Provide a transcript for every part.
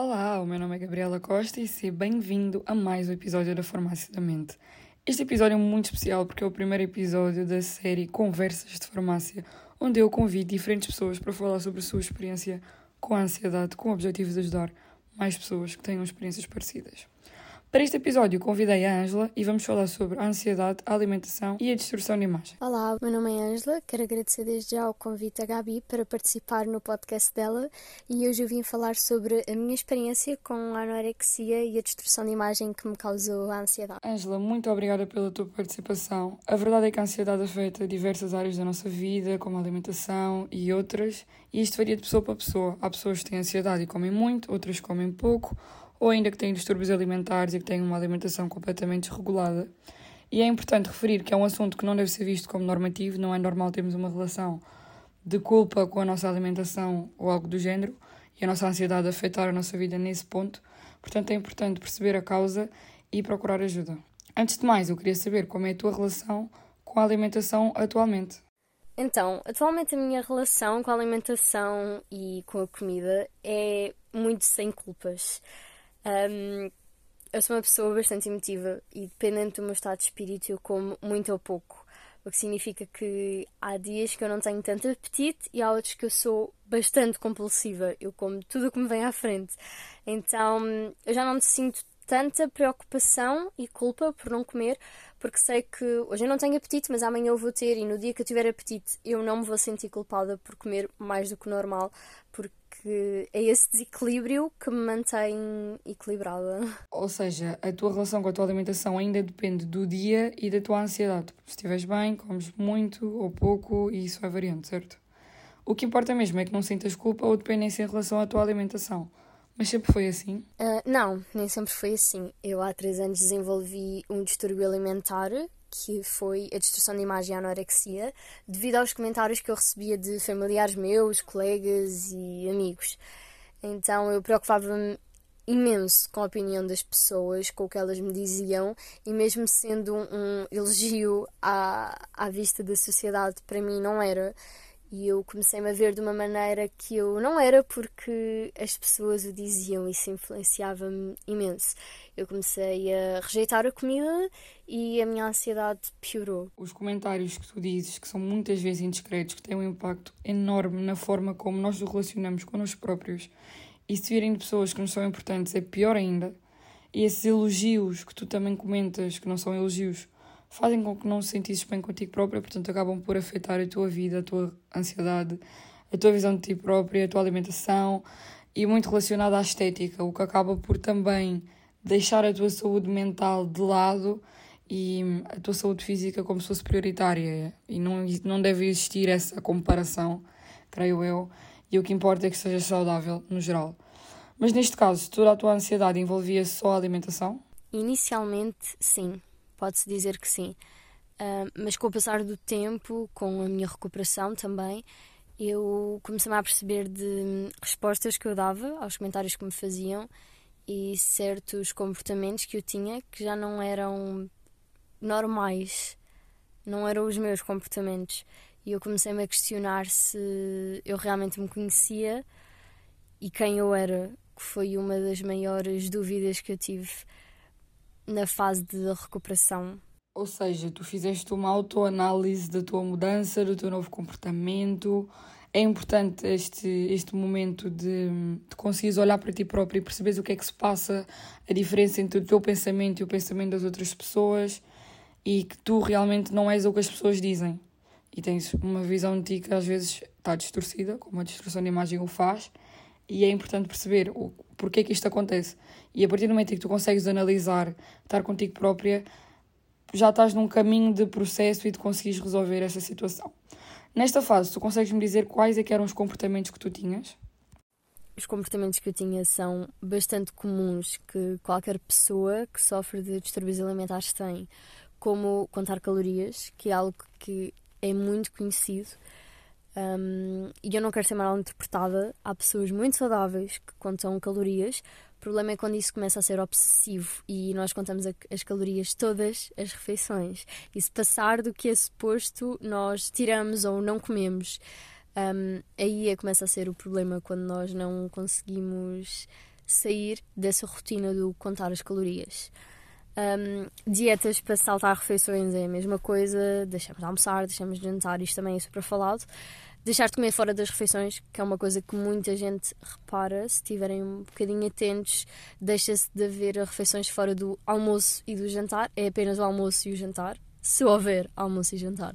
Olá, o meu nome é Gabriela Costa e seja bem-vindo a mais um episódio da Farmácia da Mente. Este episódio é muito especial porque é o primeiro episódio da série Conversas de Farmácia, onde eu convido diferentes pessoas para falar sobre a sua experiência com a ansiedade, com o objetivo de ajudar mais pessoas que tenham experiências parecidas. Para este episódio, convidei a Ângela e vamos falar sobre a ansiedade, a alimentação e a destruição de imagem. Olá, meu nome é Ângela, quero agradecer desde já o convite a Gabi para participar no podcast dela e hoje eu vim falar sobre a minha experiência com a anorexia e a destruição de imagem que me causou a ansiedade. Ângela, muito obrigada pela tua participação. A verdade é que a ansiedade afeta diversas áreas da nossa vida, como a alimentação e outras, e isto varia de pessoa para pessoa. Há pessoas que têm ansiedade e comem muito, outras comem pouco ou ainda que têm distúrbios alimentares e que têm uma alimentação completamente desregulada. E é importante referir que é um assunto que não deve ser visto como normativo, não é normal termos uma relação de culpa com a nossa alimentação ou algo do género e a nossa ansiedade afetar a nossa vida nesse ponto. Portanto, é importante perceber a causa e procurar ajuda. Antes de mais, eu queria saber como é a tua relação com a alimentação atualmente. Então, atualmente a minha relação com a alimentação e com a comida é muito sem culpas. Um, eu sou uma pessoa bastante emotiva e, dependendo do meu estado de espírito, eu como muito ou pouco. O que significa que há dias que eu não tenho tanto apetite e há outros que eu sou bastante compulsiva. Eu como tudo o que me vem à frente. Então eu já não sinto tanta preocupação e culpa por não comer, porque sei que hoje eu não tenho apetite, mas amanhã eu vou ter, e no dia que eu tiver apetite eu não me vou sentir culpada por comer mais do que normal, porque é esse desequilíbrio que me mantém equilibrada. Ou seja, a tua relação com a tua alimentação ainda depende do dia e da tua ansiedade. Se estiveres bem, comes muito ou pouco e isso vai variando, certo? O que importa mesmo é que não sintas culpa ou dependência em relação à tua alimentação. Mas sempre foi assim? Uh, não, nem sempre foi assim. Eu há três anos desenvolvi um distúrbio alimentar que foi a destruição de imagem e a anorexia, devido aos comentários que eu recebia de familiares meus, colegas e amigos. Então eu preocupava-me imenso com a opinião das pessoas, com o que elas me diziam, e mesmo sendo um elogio à, à vista da sociedade, para mim não era. E eu comecei-me a ver de uma maneira que eu não era porque as pessoas o diziam e isso influenciava-me imenso. Eu comecei a rejeitar a comida e a minha ansiedade piorou. Os comentários que tu dizes, que são muitas vezes indiscretos, que têm um impacto enorme na forma como nós nos relacionamos connosco próprios, e se virem de pessoas que nos são importantes, é pior ainda. E esses elogios que tu também comentas, que não são elogios, fazem com que não se sentisses bem contigo própria, portanto acabam por afetar a tua vida, a tua ansiedade, a tua visão de ti própria, a tua alimentação e muito relacionada à estética, o que acaba por também deixar a tua saúde mental de lado e a tua saúde física como se fosse prioritária e não, não deve existir essa comparação, creio eu, e o que importa é que seja saudável no geral. Mas neste caso, toda a tua ansiedade envolvia só a alimentação? Inicialmente, sim pode-se dizer que sim. Uh, mas com o passar do tempo, com a minha recuperação também, eu comecei a perceber de respostas que eu dava aos comentários que me faziam e certos comportamentos que eu tinha que já não eram normais, não eram os meus comportamentos. E eu comecei-me a questionar se eu realmente me conhecia e quem eu era, que foi uma das maiores dúvidas que eu tive na fase de recuperação. Ou seja, tu fizeste uma autoanálise da tua mudança, do teu novo comportamento. É importante este, este momento de, de conseguires olhar para ti próprio e perceberes o que é que se passa, a diferença entre o teu pensamento e o pensamento das outras pessoas e que tu realmente não és o que as pessoas dizem. E tens uma visão de ti que às vezes está distorcida, como a distorção de imagem o faz, e é importante perceber o porquê que isto acontece. E a partir do momento em que tu consegues analisar, estar contigo própria, já estás num caminho de processo e de conseguires resolver essa situação. Nesta fase, tu consegues me dizer quais é eram os comportamentos que tu tinhas? Os comportamentos que eu tinha são bastante comuns que qualquer pessoa que sofre de distúrbios alimentares tem, como contar calorias, que é algo que é muito conhecido um, e eu não quero ser mal interpretada. Há pessoas muito saudáveis que contam calorias. O problema é quando isso começa a ser obsessivo e nós contamos as calorias todas as refeições. E se passar do que é suposto, nós tiramos ou não comemos. Um, aí é começa a ser o problema quando nós não conseguimos sair dessa rotina do contar as calorias. Um, dietas para saltar refeições é a mesma coisa, deixamos de almoçar, deixamos de jantar, isto também é super falado. Deixar de comer fora das refeições, que é uma coisa que muita gente repara, se estiverem um bocadinho atentos, deixa-se de haver refeições fora do almoço e do jantar, é apenas o almoço e o jantar, se houver almoço e jantar.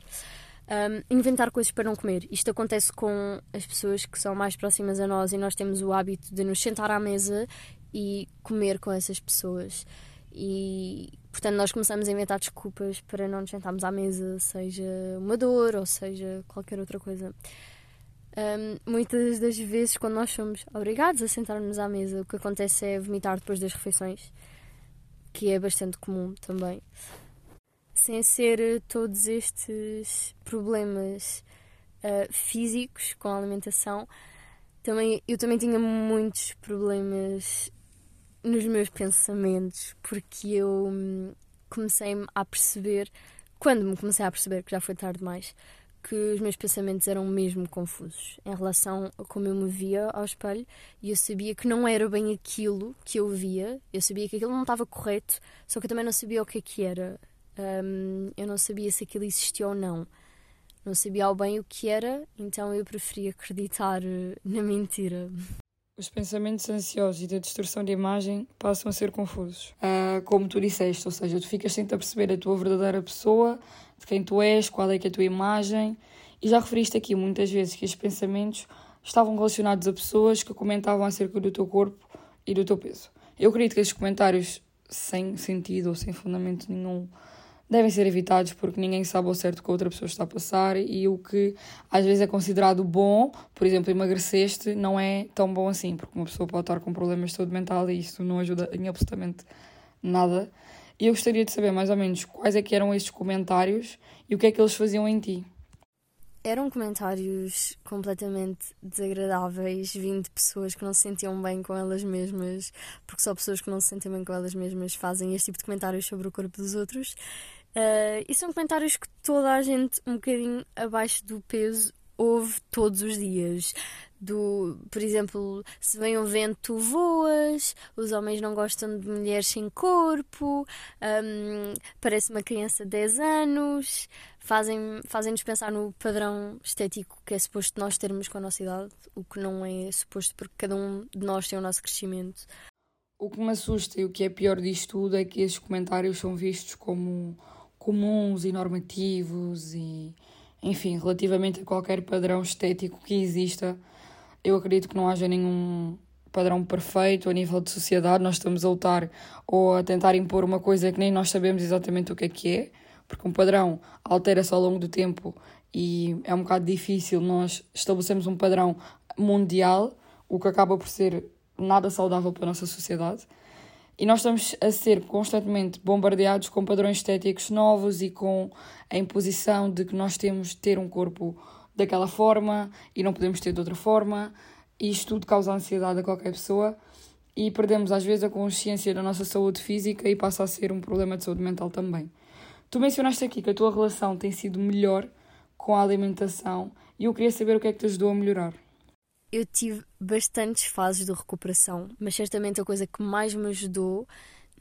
Um, inventar coisas para não comer. Isto acontece com as pessoas que são mais próximas a nós e nós temos o hábito de nos sentar à mesa e comer com essas pessoas. E, portanto, nós começamos a inventar desculpas para não nos sentarmos à mesa, seja uma dor ou seja qualquer outra coisa. Um, muitas das vezes, quando nós somos obrigados a sentar-nos à mesa, o que acontece é vomitar depois das refeições, que é bastante comum também. Sem ser todos estes problemas uh, físicos com a alimentação, também, eu também tinha muitos problemas nos meus pensamentos, porque eu hum, comecei-me a perceber, quando me comecei a perceber que já foi tarde demais, que os meus pensamentos eram mesmo confusos em relação a como eu me via ao espelho e eu sabia que não era bem aquilo que eu via, eu sabia que aquilo não estava correto, só que eu também não sabia o que é que era. Um, eu não sabia se aquilo existia ou não. Não sabia ao bem o que era, então eu preferia acreditar eh, na mentira. Os pensamentos ansiosos e da distorção de imagem passam a ser confusos. Uh, como tu disseste, ou seja, tu ficas sem a perceber a tua verdadeira pessoa, de quem tu és, qual é que é a tua imagem. E já referiste aqui muitas vezes que estes pensamentos estavam relacionados a pessoas que comentavam acerca do teu corpo e do teu peso. Eu acredito que estes comentários sem sentido ou sem fundamento nenhum devem ser evitados porque ninguém sabe ao certo o que a outra pessoa está a passar e o que às vezes é considerado bom, por exemplo, emagreceste, não é tão bom assim, porque uma pessoa pode estar com problemas de saúde mental e isso não ajuda em absolutamente nada. E eu gostaria de saber mais ou menos quais é que eram estes comentários e o que é que eles faziam em ti. Eram comentários completamente desagradáveis, vindo de pessoas que não se sentiam bem com elas mesmas, porque só pessoas que não se sentem bem com elas mesmas fazem este tipo de comentários sobre o corpo dos outros. Uh, e são comentários que toda a gente, um bocadinho abaixo do peso, ouve todos os dias. Do, por exemplo, se vem um vento, voas, os homens não gostam de mulheres sem corpo, um, parece uma criança de 10 anos, fazem-nos fazem pensar no padrão estético que é suposto nós termos com a nossa idade, o que não é suposto porque cada um de nós tem o nosso crescimento. O que me assusta e o que é pior disto tudo é que esses comentários são vistos como comuns e normativos e, enfim, relativamente a qualquer padrão estético que exista, eu acredito que não haja nenhum padrão perfeito a nível de sociedade. Nós estamos a lutar ou a tentar impor uma coisa que nem nós sabemos exatamente o que é que é, porque um padrão altera-se ao longo do tempo e é um bocado difícil nós estabelecermos um padrão mundial, o que acaba por ser nada saudável para a nossa sociedade. E nós estamos a ser constantemente bombardeados com padrões estéticos novos e com a imposição de que nós temos de ter um corpo daquela forma e não podemos ter de outra forma. E isto tudo causa ansiedade a qualquer pessoa e perdemos às vezes a consciência da nossa saúde física e passa a ser um problema de saúde mental também. Tu mencionaste aqui que a tua relação tem sido melhor com a alimentação e eu queria saber o que é que te ajudou a melhorar eu tive bastantes fases de recuperação, mas certamente a coisa que mais me ajudou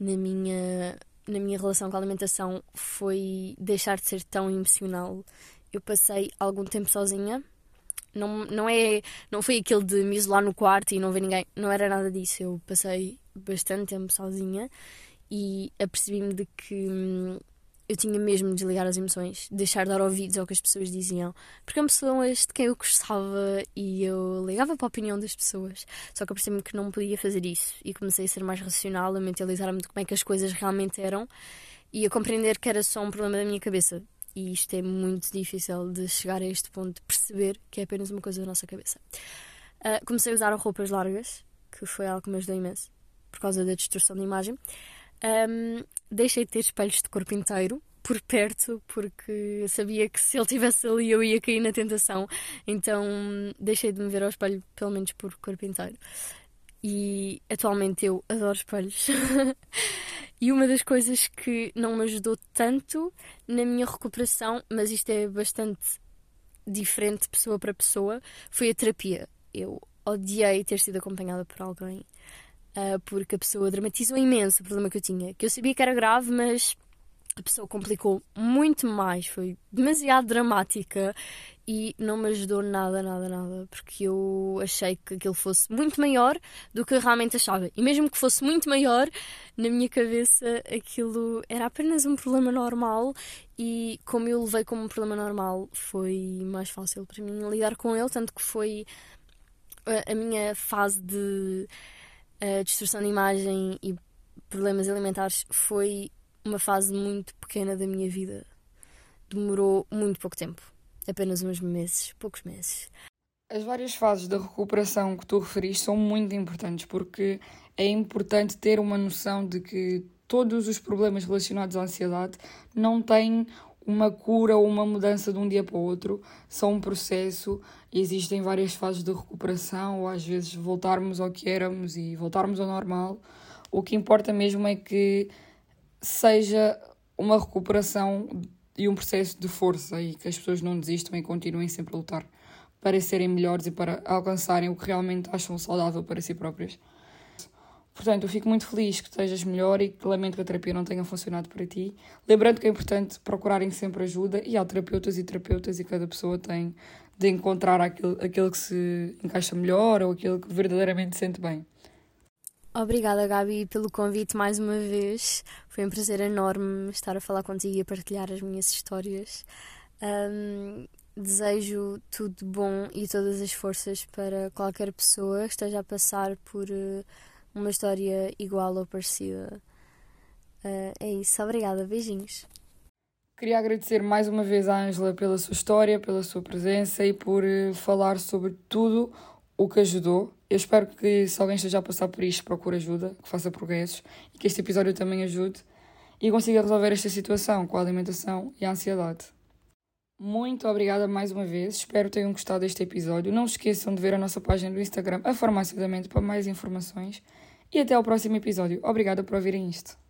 na minha, na minha relação com a alimentação foi deixar de ser tão emocional. Eu passei algum tempo sozinha. Não, não, é, não foi aquele de me isolar no quarto e não ver ninguém. Não era nada disso. Eu passei bastante tempo sozinha e apercebi-me de que hum, eu tinha mesmo de desligar as emoções, deixar de dar ouvidos ao que as pessoas diziam, porque eram pessoas de quem eu gostava e eu ligava para a opinião das pessoas. Só que eu percebi que não podia fazer isso e comecei a ser mais racional, a mentalizar-me de como é que as coisas realmente eram e a compreender que era só um problema da minha cabeça. E isto é muito difícil de chegar a este ponto de perceber que é apenas uma coisa da nossa cabeça. Uh, comecei a usar roupas largas, que foi algo que me ajudou imenso, por causa da distorção de imagem. Um, deixei de ter espelhos de corpo inteiro por perto, porque sabia que se ele estivesse ali eu ia cair na tentação. Então deixei de me ver ao espelho, pelo menos por corpo inteiro. E atualmente eu adoro espelhos. e uma das coisas que não me ajudou tanto na minha recuperação, mas isto é bastante diferente pessoa para pessoa, foi a terapia. Eu odiei ter sido acompanhada por alguém uh, porque a pessoa dramatizou imenso o problema que eu tinha, que eu sabia que era grave, mas a pessoa complicou muito mais, foi demasiado dramática e não me ajudou nada, nada, nada, porque eu achei que aquilo fosse muito maior do que realmente achava. E mesmo que fosse muito maior, na minha cabeça aquilo era apenas um problema normal. E como eu levei como um problema normal, foi mais fácil para mim lidar com ele, tanto que foi a, a minha fase de uh, destruição de imagem e problemas alimentares foi uma fase muito pequena da minha vida. Demorou muito pouco tempo apenas uns meses, poucos meses. As várias fases da recuperação que tu referiste são muito importantes porque é importante ter uma noção de que todos os problemas relacionados à ansiedade não têm uma cura ou uma mudança de um dia para o outro, são um processo existem várias fases de recuperação ou às vezes voltarmos ao que éramos e voltarmos ao normal. O que importa mesmo é que seja uma recuperação e um processo de força e que as pessoas não desistam e continuem sempre a lutar para serem melhores e para alcançarem o que realmente acham saudável para si próprias. Portanto, eu fico muito feliz que estejas melhor e que lamento que a terapia não tenha funcionado para ti. Lembrando que é importante procurarem sempre ajuda e há terapeutas e terapeutas e cada pessoa tem de encontrar aquilo, aquilo que se encaixa melhor ou aquilo que verdadeiramente sente bem. Obrigada, Gabi, pelo convite mais uma vez. Foi um prazer enorme estar a falar contigo e a partilhar as minhas histórias. Um, desejo tudo bom e todas as forças para qualquer pessoa que esteja a passar por uh, uma história igual ou parecida. Uh, é isso, obrigada, beijinhos. Queria agradecer mais uma vez à Ângela pela sua história, pela sua presença e por uh, falar sobre tudo o que ajudou. Eu espero que se alguém esteja a passar por isto, procure ajuda, que faça progressos e que este episódio também ajude e consiga resolver esta situação com a alimentação e a ansiedade. Muito obrigada mais uma vez, espero tenham gostado deste episódio. Não se esqueçam de ver a nossa página do Instagram, a Farmácia da Mente, para mais informações. E até ao próximo episódio. Obrigada por ouvirem isto.